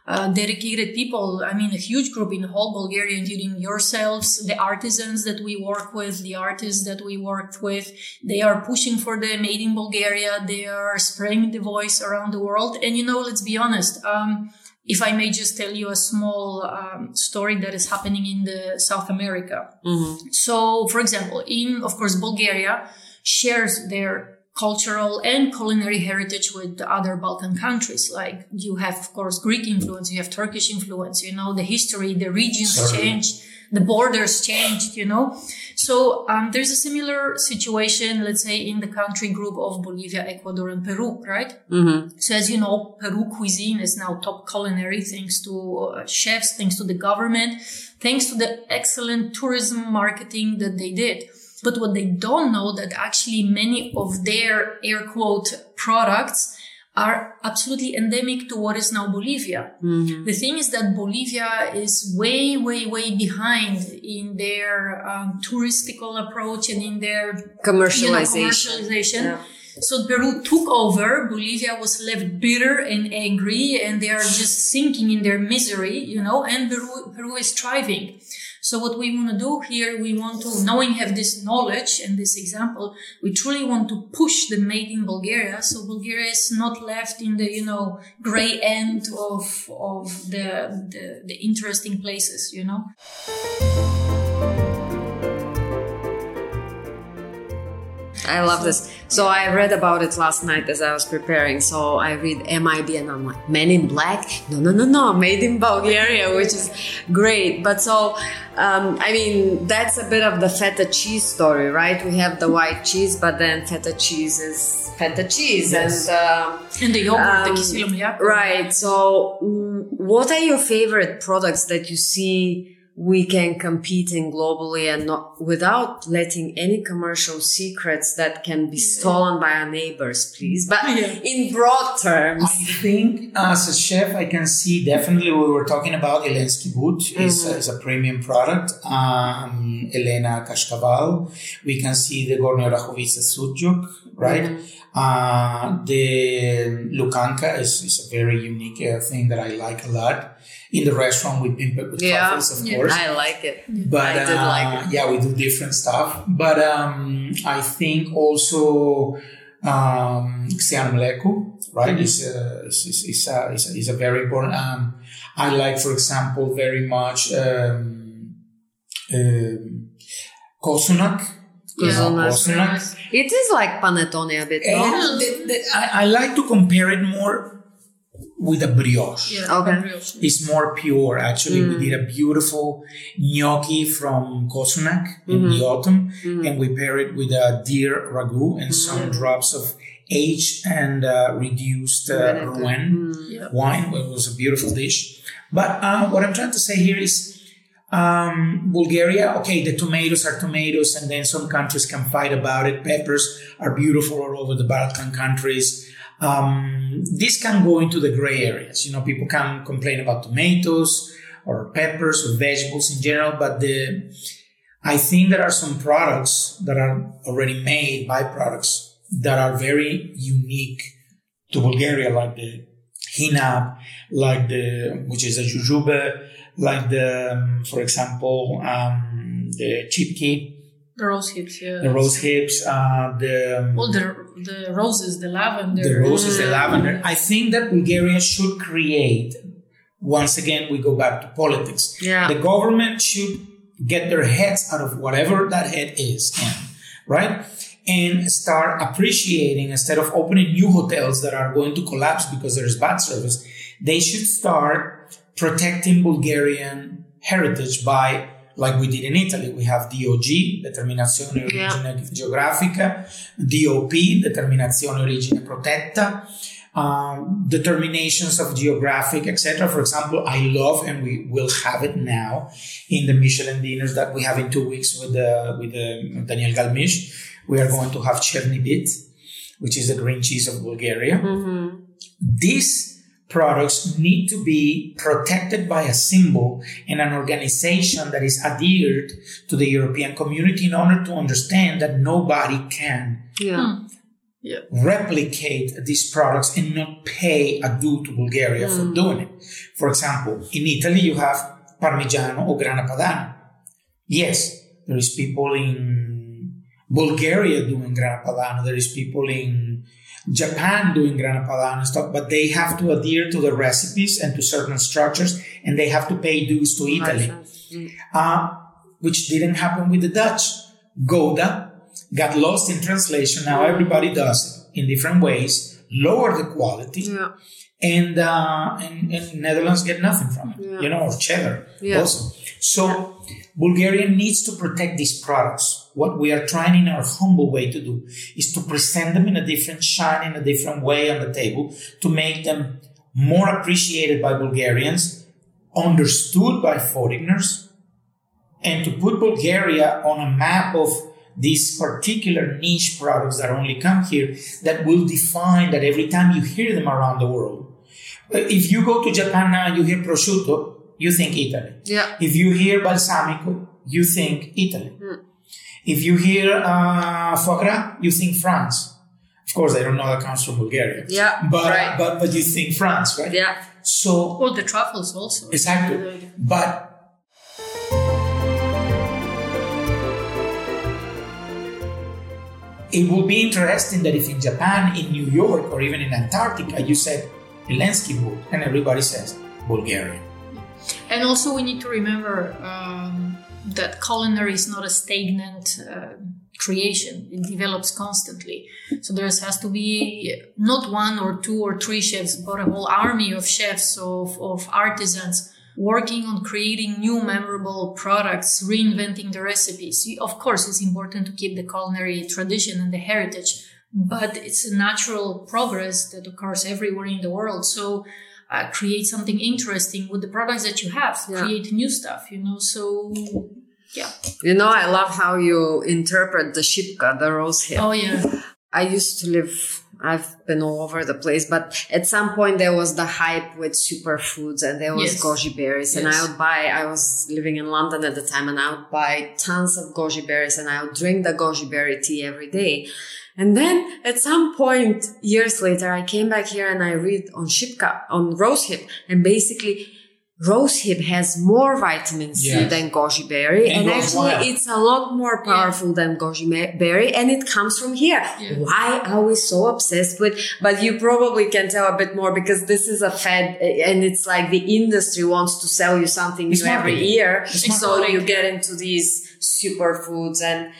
uh, dedicated people. I mean, a huge group in whole Bulgaria, including yourselves, the artisans that we work with, the artists that we worked with. They are pushing for the made in Bulgaria. They are spreading the voice around the world. And, you know, let's be honest. Um, if I may just tell you a small um, story that is happening in the South America. So, for example, in, of course, Bulgaria shares their cultural and culinary heritage with the other Balkan countries. Like you have, of course, Greek influence, you have Turkish influence, you know, the history, the regions Certainly. changed, the borders changed, you know. So, um, there's a similar situation, let's say, in the country group of Bolivia, Ecuador, and Peru, right? So as you know, Peru cuisine is now top culinary thanks to uh, chefs, thanks to the government, thanks to the excellent tourism marketing that they did. But what they don't know that actually many of their air quote products are absolutely endemic to what is now Bolivia. The thing is that Bolivia is way, way, way behind in their um, touristical approach and in their you know, Commercialization. commercialization. Yeah. So Peru took over. Bolivia was left bitter and angry, and they are just sinking in their misery, you know. And Peru, Peru is thriving. So what we want to do here, we want to, knowing have this knowledge and this example, we truly want to push the made in Bulgaria. So Bulgaria is not left in the, you know, gray end of, of the, the, the interesting places, you know. I love this. So I read about it last night as I was preparing. So I read MIB and I'm like, Men in Black? No, no, no, no, made in Bulgaria, which is great. But so, um, I mean, that's a bit of the feta cheese story, right? We have the white cheese, but then feta cheese is feta cheese. Yes. And, um, And the yogurt, the Um, Kiselo Mleko. Right. So, mm, what are your favorite products that you see we can compete in globally and not without letting any commercial secrets that can be stolen by our neighbors, please? But Yeah. in broad terms. I think as a chef, I can see definitely we were talking about Elensky Boot is, is a premium product. Um, Elena Kashkaval. We can see the Gorna Oryahovitsa Sujuk, right? Uh, the Lukanka is, is a very unique uh, thing that I like a lot. In the restaurant, we pimp it with Yeah. truffles, of Yeah. course. I like it. but I did uh, like it. yeah we do different stuff but um i think also Um, Xian Mleku, right? Is, uh, is, is, is, a, is, a, is a very important. Um, I like, for example, very much um, um, Kozunak. Yeah, Kozunak. It is like panettone a bit, no? The- the- I, I like to compare it more with a brioche. Yeah, Okay. brioche. It's more pure. Actually, we did a beautiful gnocchi from Kozunak in the autumn, and we pair it with a deer ragu and some drops of aged and uh, reduced uh, Vinegar. Rouen Yeah. wine. It was a beautiful dish. But uh, what I'm trying to say here is. Um, Bulgaria, okay, the tomatoes are tomatoes, and then some countries can fight about it. Peppers are beautiful all over the Balkan countries. Um, this can go into the gray areas. You know, people can complain about tomatoes or peppers or vegetables in general, but the I think there are some products that are already made byproducts that are very unique to Bulgaria, like the hinab, like the which is a jujube, like the, um, for example, um, the shipki, The rose hips, yeah. the rose hips, uh, the um, All the the roses, the lavender. the roses, the lavender. I think that Bulgaria should create. Once again, we go back to politics. Yeah. The government should get their heads out of whatever that head is, in, right? And start appreciating instead of opening new hotels that are going to collapse because there's bad service. They should start protecting Bulgarian heritage by, like we did in Italy, we have DOC, Determinazione Yeah. Geografica, DOP, Determinazione Origine Protetta, um, determinations of geographic, etc. For example, I love, and we will have it now in the Michelin dinners that we have in two weeks with with Daniel Galmiche. We are going to have Cherni Vit, which is the green cheese of Bulgaria. These products need to be protected by a symbol and an organization that is adhered to the European community in order to understand that nobody can Yeah. Hmm. Yeah. replicate these products and not pay a due to Bulgaria for hmm. doing it. For example, in Italy, you have Parmigiano or Grana Padano. Yes, there is people in Bulgaria doing Grana Padano. There is people in Japan doing Grana Padano stuff, but they have to adhere to the recipes and to certain structures, and they have to pay dues to Italy uh, which didn't happen with the Dutch. Gouda got lost in translation. Now everybody does it in different ways, lower the quality, Yeah. and, uh, and and Netherlands get nothing from it. Yeah. You know, or cheddar Yeah. also. So Bulgaria needs to protect these products. What we are trying in our humble way to do is to present them in a different shine, in a different way on the table, to make them more appreciated by Bulgarians, understood by foreigners, and to put Bulgaria on a map of these particular niche products that only come here that will define that every time you hear them around the world. Uh, If you go to Japan now and you hear prosciutto, you think Italy. Yeah. If you hear balsamico, you think Italy. If you hear uh, foie gras, you think France. Of course, I don't know that comes from Bulgaria. Yeah, but right. but but you think France, right? Yeah. So Or the truffles also. Exactly. But it would be interesting that if in Japan, in New York, or even in Antarctica, you said Elensky Boot, and everybody says Bulgarian. And also, we need to remember um, that culinary is not a stagnant uh, creation; it develops constantly. So there has to be not one or two or three chefs, but a whole army of chefs of, of artisans working on creating new memorable products, reinventing the recipes. Of course, it's important to keep the culinary tradition and the heritage, but it's a natural progress that occurs everywhere in the world. So uh, create something interesting with the products that you have, Yeah. create new stuff, you know. So, yeah. You know, I love how you interpret the shipka, the rose hip. Oh, yeah. I used to live, I've been all over the place, but at some point there was the hype with superfoods and there was Yes. goji berries and I would buy, I was living in London at the time and I would buy tons of goji berries and I would drink the goji berry tea every day. And then at some point years later, I came back here and I read on shipka, on rosehip and basically rosehip has more vitamin C Yes. than goji berry, And and, actually berry. it's a lot more powerful than goji berry, and it comes from here. Yeah. Why are we so obsessed with? But you probably can tell a bit more because this is a fad, uh, and it's like the industry wants to sell you something It's new every year, It's so you get into these superfoods and.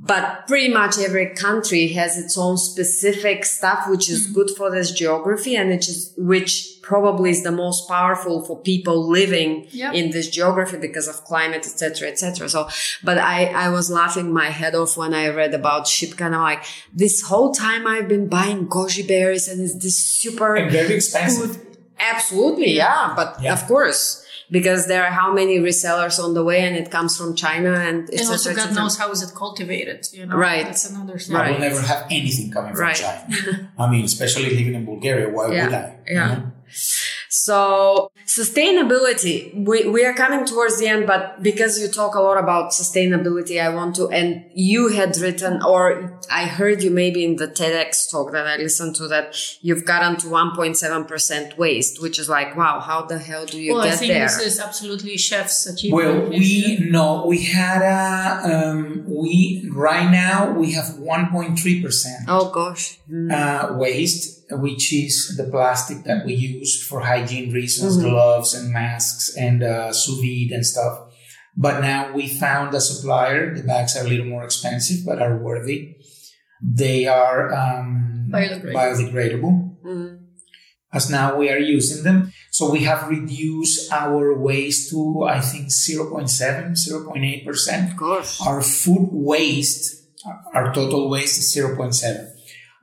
But pretty much every country has its own specific stuff, which is hmm. good for this geography and which is, which probably is the most powerful for people living Yep. in this geography because of climate, etc., etc. So, but I, I was laughing my head off when I read about Shipka and I'm like, this whole time I've been buying goji berries and it's this super And very expensive. good. Absolutely. Yeah. But Yeah. of course, because there are how many resellers on the way and it comes from China and And also, God knows how is it cultivated. You know, Right. That's another thing. I will never have anything coming from Right. China. (laughs) I mean, especially living in Bulgaria, why Yeah. would I? you Yeah. know? So sustainability, we, we are coming towards the end, but because you talk a lot about sustainability, I want to, and you had written, or I heard you maybe in the TEDx talk that I listened to that you've gotten to 1.7% waste, which is like, wow, how the hell do you Well, I get think there? this is absolutely chef's achievement. Well, we know we had a um, we right now we have 1.3 percent oh gosh. Mm. uh, waste, which is the plastic that we use for hygiene reasons, Mm-hmm. gloves and masks and uh, sous vide and stuff. But now we found a supplier. The bags are a little more expensive, but are worthy. They are um, Biodegradable. biodegradable. Mm. As now we are using them. So we have reduced our waste to, I think, 0.7, 0.8%. Of course. Our food waste, our total waste is 0.7.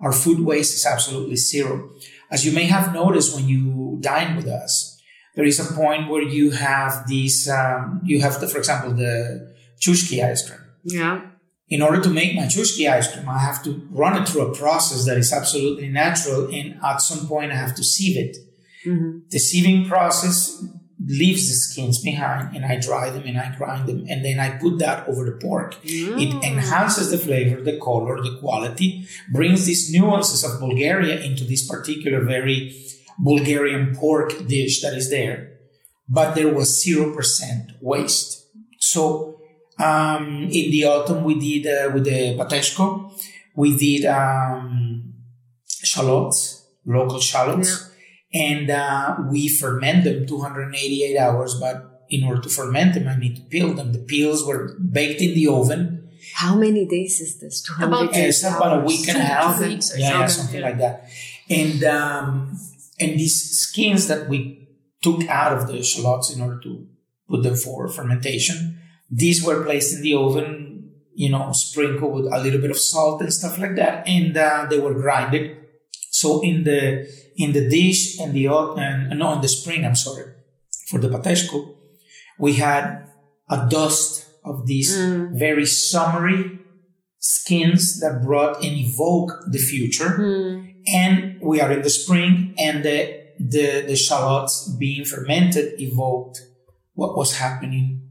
Our food waste is absolutely zero. As you may have noticed when you dine with us, there is a point where you have these, um, you have, the, for example, the chushki ice cream. Yeah. In order to make my chushki ice cream, I have to run it through a process that is absolutely natural, and at some point I have to sieve it. Mm-hmm. The sieving process leaves the skins behind, and I dry them and I grind them, and then I put that over the pork. It enhances the flavor, the color, the quality, brings these nuances of Bulgaria into this particular very Bulgarian pork dish that is there. But there was 0% waste. So, um, in the autumn, we did, uh, with the pateshko, we did, um, shallots, local shallots, and, uh, we ferment them 288 hours, but in order to ferment them, I need to peel them. The peels were baked in the oven. How many days is this? 200 About- days? It's about a week and a half. two weeks or yeah, yeah, something, something yeah. like that. And um, and these skins that we took out of the shallots in order to put them for fermentation, these were placed in the oven, you know, sprinkled with a little bit of salt and stuff like that, and uh, they were grinded. So in the in the dish and the au- and no in the spring, I'm sorry, for the pateshko, we had a dust of these mm. very summery skins that brought and evoke the future. Mm. And we are in the spring, and the, the, the shallots being fermented evoked what was happening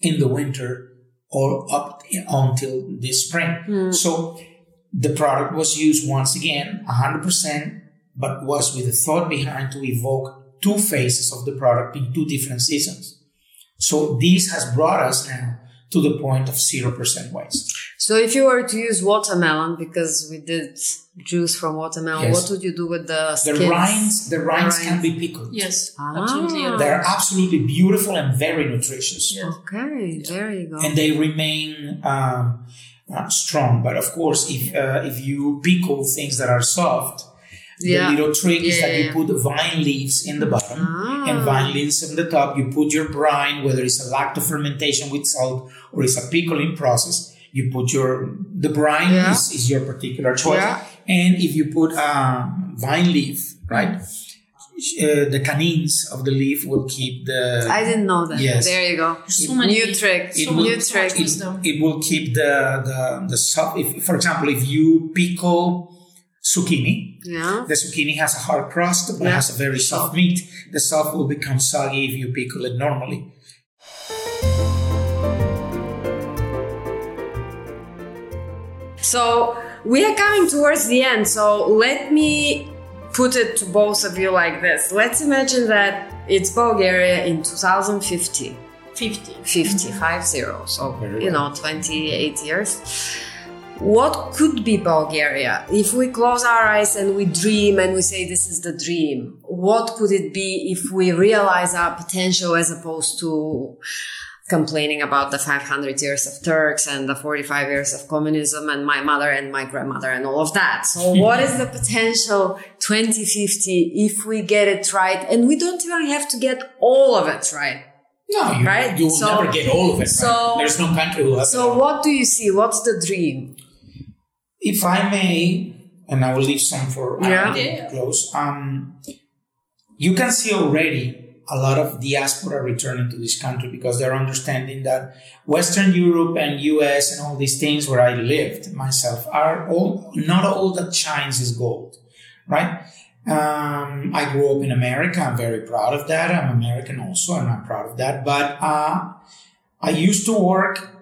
in the winter all up until this spring. Mm. So the product was used once again 100%, but was with a thought behind to evoke two phases of the product in two different seasons. So this has brought us now to the point of 0% waste. So if you were to use watermelon, because we did juice from watermelon, Yes. what would you do with the The rinds, the rinds can be pickled. Yes, Ah. absolutely. They're absolutely beautiful and very nutritious. Yes. Okay, there you go. And they remain um, uh, strong. But of course, if uh, if you pickle things that are soft, Yeah. the little trick is Yeah, that you yeah. put vine leaves in the bottom Ah. and vine leaves on the top. You put your brine, whether it's a lacto fermentation with salt or it's a pickling process. You put your the brine Yeah. is, is your particular choice, Yeah. and if you put um, vine leaf, right, uh, the canines of the leaf will keep the I didn't know that. Yes. There you go. So many- New trick. it so will- New much trick. so it will keep the the the sub. If, for example, if you pickle zucchini, Yeah. the zucchini has a hard crust but Yeah. has a very soft meat. The soft will become soggy if you pickle it normally. So we are coming towards the end. So let me put it to both of you like this. Let's imagine that it's Bulgaria in 2050. 50. 50, five zero. So, you know, 28 years. What could be Bulgaria? If we close our eyes and we dream and we say this is the dream, what could it be if we realize our potential as opposed to complaining about the 500 years of Turks and the 45 years of communism and my mother and my grandmother and all of that. So (laughs) what is the potential 2050 if we get it right? And we don't even have to get all of it right. No, you, Right? you will So- never get all of it. so- right? There's no country who has it So what do you see? What's the dream? If I may, and I will leave some for Anna Yeah. to close. Um, you can see already a lot of diaspora returning to this country because they're understanding that Western Europe and US and all these things where I lived myself are all not all that shines is gold, right? Um, I grew up in America. I'm very proud of that. I'm American also, and I'm proud of that. But uh, I used to work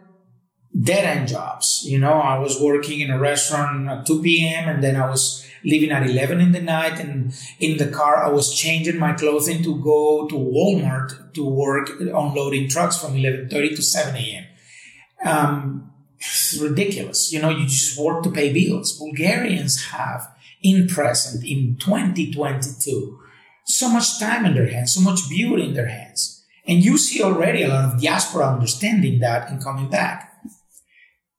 dead end jobs. You know, I was working in a restaurant at 2 p.m. and then I was leaving at 11 in the night and in the car I was changing my clothing to go to Walmart to work unloading trucks from 11:30 to 7 a.m. Um, it's ridiculous. You know, you just work to pay bills. Bulgarians have in present in 2022 so much time in their hands, so much beauty in their hands. And you see already a lot of diaspora understanding that and coming back.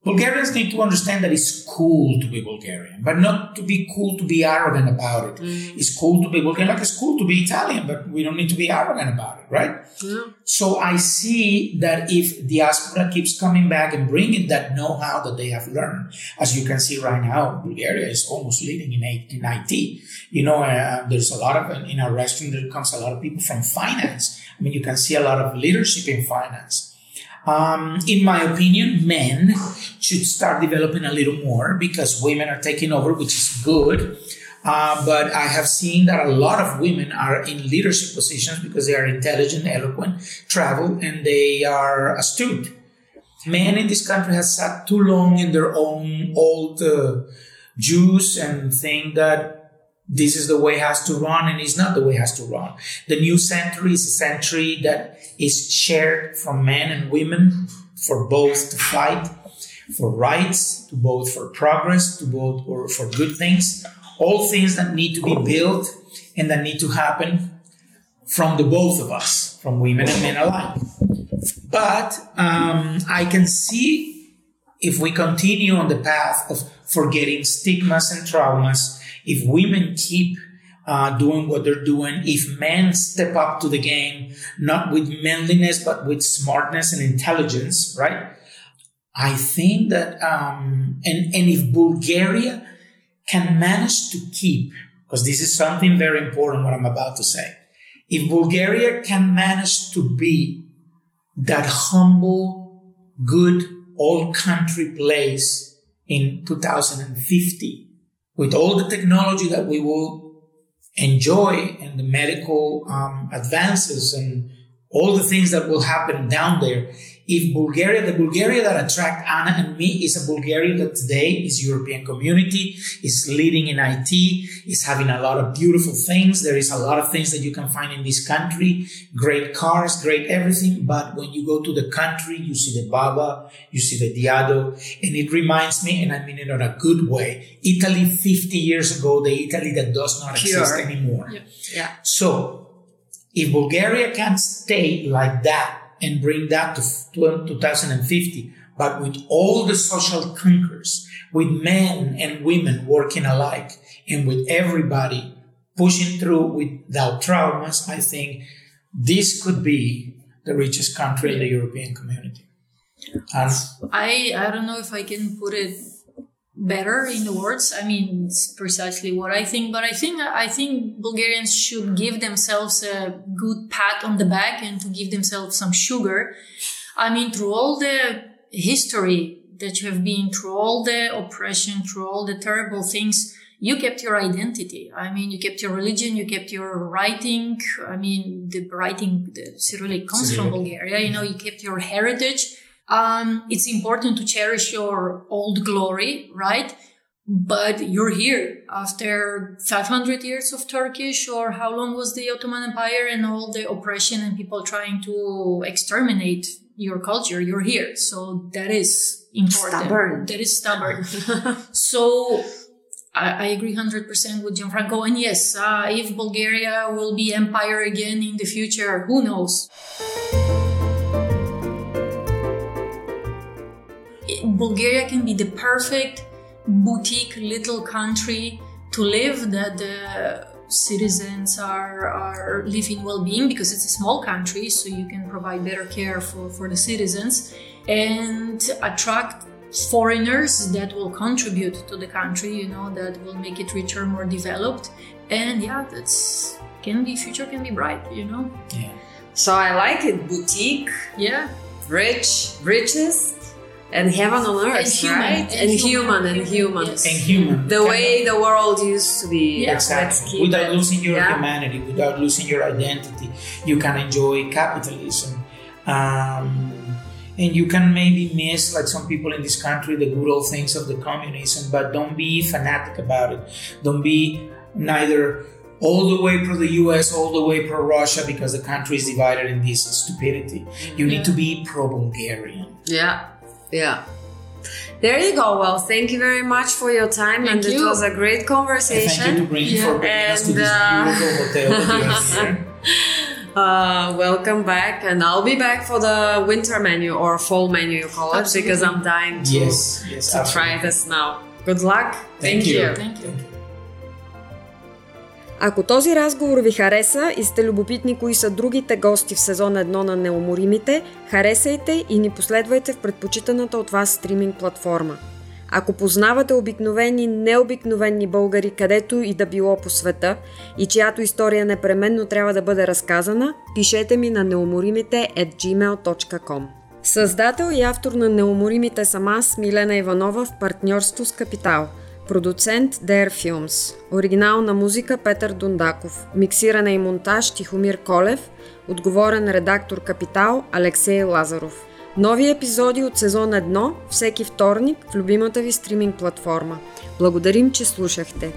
Bulgarians need to understand that it's cool to be Bulgarian, but not to be cool to be arrogant about it. It's cool to be Bulgarian, like it's cool to be Italian, but we don't need to be arrogant about it, right? So I see that if diaspora keeps coming back and bringing that know-how that they have learned, as you can see right now, Bulgaria is almost leading in, A- in IT. You know, uh, there's a lot of, in our restaurant, there comes a lot of people from finance. I mean, you can see a lot of leadership in finance. Um, in my opinion, men should start developing a little more because women are taking over, which is good. Uh, but I have seen that a lot of women are in leadership positions because they are intelligent, eloquent, travel, and they are astute. Men in this country have sat too long in their own old uh, juice and think that this is the way it has to run and it's not the way it has to run. The new century is a century that is shared from men and women for both to fight for rights, to both for progress, to both or for good things, all things that need to be built and that need to happen from the both of us, from women and men alike. But um, I can see if we continue on the path of forgetting stigmas and traumas, if women keep uh, doing what they're doing, if men step up to the game, not with manliness, but with smartness and intelligence, right? I think that, um, and, and if Bulgaria can manage to keep, because this is something very important what I'm about to say, if Bulgaria can manage to be that humble, good, old country place in 2050 with all the technology that we will enjoy and the medical um, advances and all the things that will happen down there. If Bulgaria, the Bulgaria that attract Anna and me is a Bulgaria that today is European community, is leading in IT, is having a lot of beautiful things. There is a lot of things that you can find in this country. Great cars, great everything. But when you go to the country, you see the Baba, you see the Diado, and it reminds me, and I mean it in a good way, Italy 50 years ago, the Italy that does not Pure. exist anymore. Yeah. So, if Bulgaria can stay like that and bring that to um, 2050, but with all the social conquerors, with men and women working alike, and with everybody pushing through without traumas, I think this could be the richest country in the European community. And I I don't know if I can put it better in the words. I mean, it's precisely what I think, but I think I think Bulgarians should give themselves a good pat on the back and to give themselves some sugar. I mean, through all the history that you have been, through all the oppression, through all the terrible things, you kept your identity. I mean, you kept your religion, you kept your writing. I mean, the writing, the Cyrillic comes from Bulgaria. You know, you kept your heritage. Um, it's important to cherish your old glory, right? but you're here after 500 years of Turkish or how long was the Ottoman Empire and all the oppression and people trying to exterminate your culture. You're here. So that is important. Stubborn. That is stubborn. (laughs) (laughs) so I, I, agree 100% with Gianfranco. And yes, uh, if Bulgaria will be empire again in the future, who knows? Bulgaria can be the perfect boutique little country to live that the citizens are, are living well-being because it's a small country so you can provide better care for, for the citizens and attract foreigners that will contribute to the country you know that will make it richer more developed and yeah that's can be future can be bright you know Yeah. So I like it. Boutique, yeah rich, riches, and heaven on earth, And human, right? and And, human, human, and human. yes. And human. The Kind way the world used to be. Yeah. Exactly. Without it. losing your Yeah. humanity, without losing your identity, you can enjoy capitalism. Um, and you can maybe miss, like some people in this country, the good old things of the communism, but don't be fanatic about it. Don't be neither all the way pro the US, all the way pro Russia, because the country is divided in this stupidity. You need to be pro Bulgarian. Yeah, yeah. There you go. Well, thank you very much for your time, Thank and it was a great conversation. Thank you to conversation. bring Yeah. for bringing us to And, this uh, beautiful hotel that you. (laughs) Uh, welcome back, and I'll be back for the winter menu or fall menu, you call it, Absolutely. because I'm dying to, Yes, yes, to try this now. Good luck. Thank you. Thank you. Ако този разговор ви хареса и сте любопитни кои са другите гости в сезон 1 на Неуморимите, харесайте и ни последвайте в предпочитаната от вас стриминг платформа. Ако познавате обикновени, необикновени българи, където и да било по света и чиято история непременно трябва да бъде разказана, пишете ми на неуморимите at gmail.com. Създател и автор на Неуморимите съм аз, Милена Иванова, в партньорство с Капитал – Продуцент Dare Films. Оригинална музика Петър Дундаков. Миксиране и монтаж Тихомир Колев. Отговорен редактор Капитал Алексей Лазаров. Нови епизоди от сезон 1 всеки вторник в любимата ви стриминг платформа. Благодарим, че слушахте.